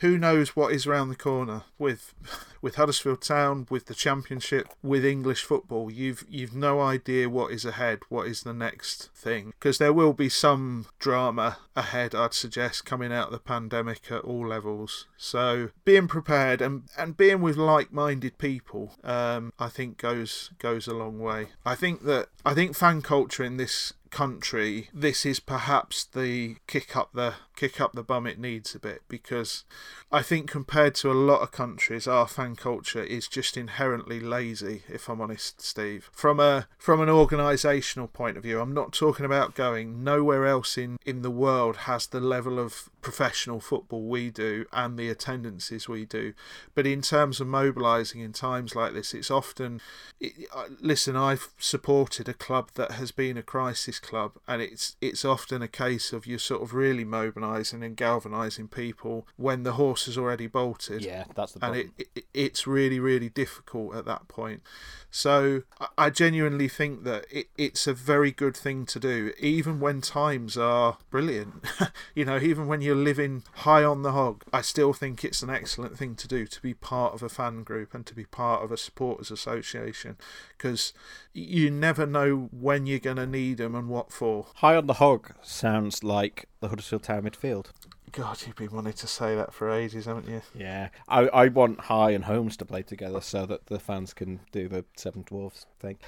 who knows what is around the corner with with Huddersfield Town, with the Championship, with English football. You've you've no idea what is ahead, what is the next thing, because there will be some drama ahead. I'd suggest coming out of the pandemic at all levels. So being prepared and and being with like-minded people, um, I think goes goes a long way. I think that I think fan culture in this country, this is perhaps the kick up the kick up the bum it needs a bit because I think compared to a lot of countries, our fan culture is just inherently lazy. If I'm honest, Steve, from a from an organisational point of view, I'm not talking about going nowhere else in in the world has the level of professional football we do and the attendances we do. But in terms of mobilising in times like this, it's often. It, listen, I've supported a club that has been a crisis club, and it's it's often a case of you're sort of really mobilising and galvanising people when the horse has already bolted. Yeah, that's the problem. And it, it, it's really really difficult at that point. So I genuinely think that it, it's a very good thing to do, even when times are brilliant. you know, even when you're living high on the hog, I still think it's an excellent thing to do to be part of a fan group and to be part of a supporters association because you never know when you're going to need them and what for. High on the hog sounds like the Huddersfield Town midfield. God, you've been wanting to say that for ages, haven't you? Yeah, I, I want High and Holmes to play together so that the fans can do the Seven Dwarfs thing.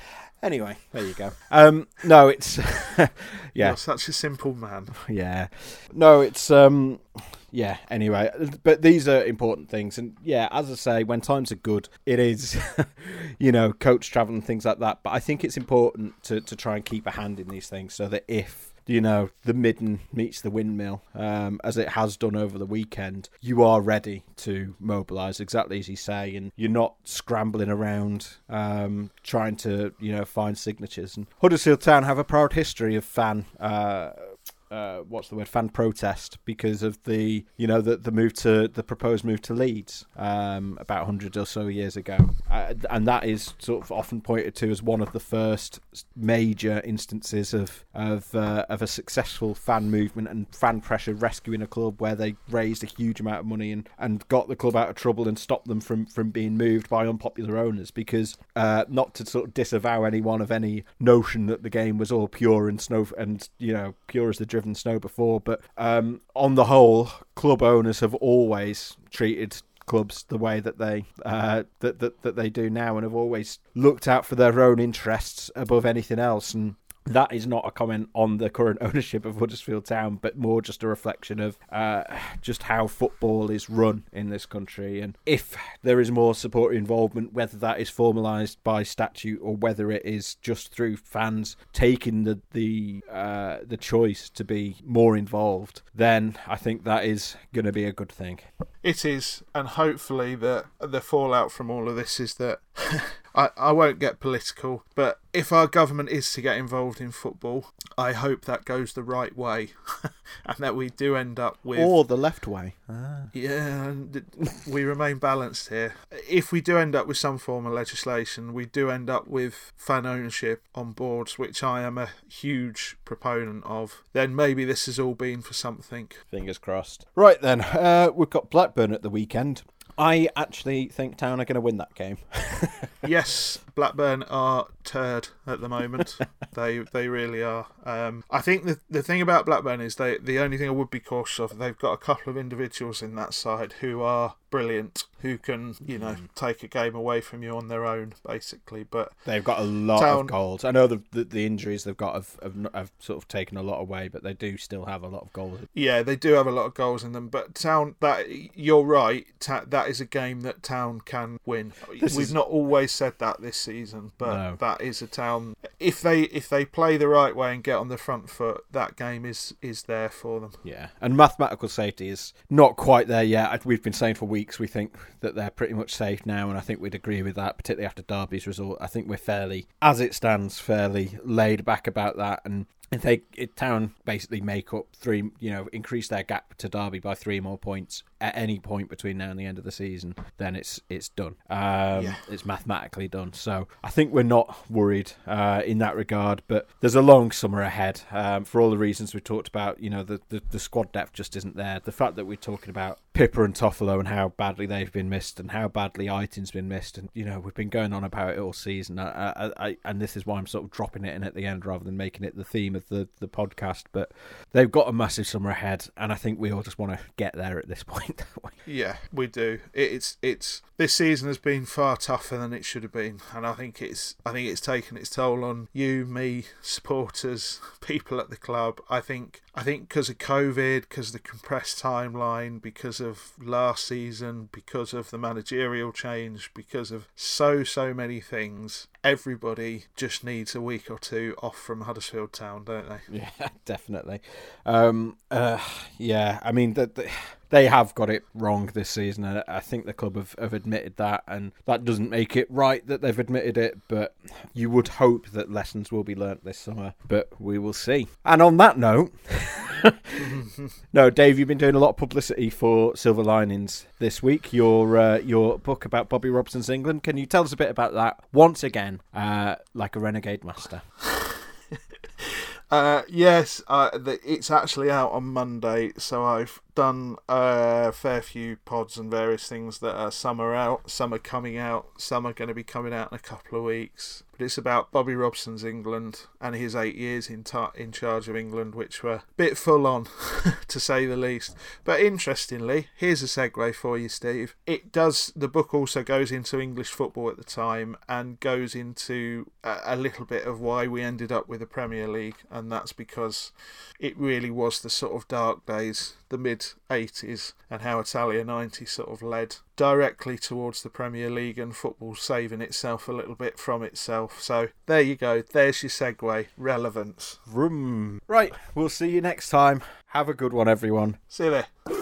Anyway, there you go. Um, no, it's yeah, You're such a simple man. Yeah, no, it's um, yeah. Anyway, but these are important things, and yeah, as I say, when times are good, it is, you know, coach travel and things like that. But I think it's important to to try and keep a hand in these things so that if you know, the midden meets the windmill, um, as it has done over the weekend, you are ready to mobilise exactly as you say, and you're not scrambling around um, trying to, you know, find signatures. And Huddersfield Town have a proud history of fan. Uh, uh, what's the word fan protest because of the you know the the move to the proposed move to Leeds um, about hundred or so years ago, uh, and that is sort of often pointed to as one of the first major instances of of uh, of a successful fan movement and fan pressure rescuing a club where they raised a huge amount of money and, and got the club out of trouble and stopped them from from being moved by unpopular owners because uh, not to sort of disavow anyone of any notion that the game was all pure and snow and you know pure as the driven snow before, but um, on the whole, club owners have always treated clubs the way that they uh, that, that that they do now, and have always looked out for their own interests above anything else. And that is not a comment on the current ownership of Huddersfield Town, but more just a reflection of uh, just how football is run in this country. And if there is more supporter involvement, whether that is formalised by statute or whether it is just through fans taking the the uh, the choice to be more involved, then I think that is going to be a good thing. It is, and hopefully the the fallout from all of this is that I, I won't get political, but if our government is to get involved in football, I hope that goes the right way, and that we do end up with or the left way. Ah. Yeah, and we remain balanced here. If we do end up with some form of legislation, we do end up with fan ownership on boards, which I am a huge proponent of. Then maybe this has all been for something. Fingers crossed. Right then, uh, we've got Blackburn at the weekend. I actually think Town are going to win that game. yes, Blackburn are turd at the moment. they they really are. Um, I think the the thing about Blackburn is they the only thing I would be cautious of. They've got a couple of individuals in that side who are brilliant, who can you know mm. take a game away from you on their own, basically. But they've got a lot Town, of goals. I know the, the, the injuries they've got have, have, have sort of taken a lot away, but they do still have a lot of goals. Yeah, they do have a lot of goals in them. But Town, that you're right. Ta- that is a game that Town can win. This We've is... not always said that this season, but no. that is a Town. If they if they play the right way and get on the front foot, that game is is there for them. Yeah, and mathematical safety is not quite there yet. We've been saying for weeks we think that they're pretty much safe now, and I think we'd agree with that, particularly after Derby's result. I think we're fairly, as it stands, fairly laid back about that, and if they if Town basically make up three, you know, increase their gap to Derby by three more points at any point between now and the end of the season, then it's it's done. Um, yeah. It's mathematically done. So I think we're not worried uh, in that regard. But there's a long summer ahead um, for all the reasons we talked about. You know, the, the, the squad depth just isn't there. The fact that we're talking about Pipa and Toffolo and how badly they've been missed and how badly Eiting's been missed, and you know we've been going on about it all season. I, I, I, and this is why I'm sort of dropping it in at the end rather than making it the theme of the the podcast. But they've got a massive summer ahead, and I think we all just want to get there at this point. Yeah, we do. It's it's this season has been far tougher than it should have been, and I think it's I think it's taken its toll on you, me, supporters, people at the club. I think I think because of COVID, because of the compressed timeline, because of last season, because of the managerial change, because of so so many things, everybody just needs a week or two off from Huddersfield Town, don't they? Yeah, definitely. Um, uh, yeah, I mean the, the they have got it wrong this season, and I think the club have, have admitted that, and that doesn't make it right that they've admitted it, but you would hope that lessons will be learnt this summer, but we will see. And on that note, no, Dave, you've been doing a lot of publicity for Silver Linings this week. Your uh, your book about Bobby Robson's England. Can you tell us a bit about that once again, uh, like a renegade master? Uh, yes, uh, the, it's actually out on Monday, so I've done a fair few pods and various things that are some are out, some are coming out, some are going to be coming out in a couple of weeks. But it's about Bobby Robson's England and his eight years in in charge of England, which were a bit full on, to say the least. But interestingly, here's a segue for you, Steve. It does. The book also goes into English football at the time and goes into a, a little bit of why we ended up with the Premier League, and that's because it really was the sort of dark days the mid 80s and how Italia 90 sort of led directly towards the Premier League and football saving itself a little bit from itself. So there you go. There's your segue. Relevance. Vroom. Right. We'll see you next time. Have a good one, everyone. See you there.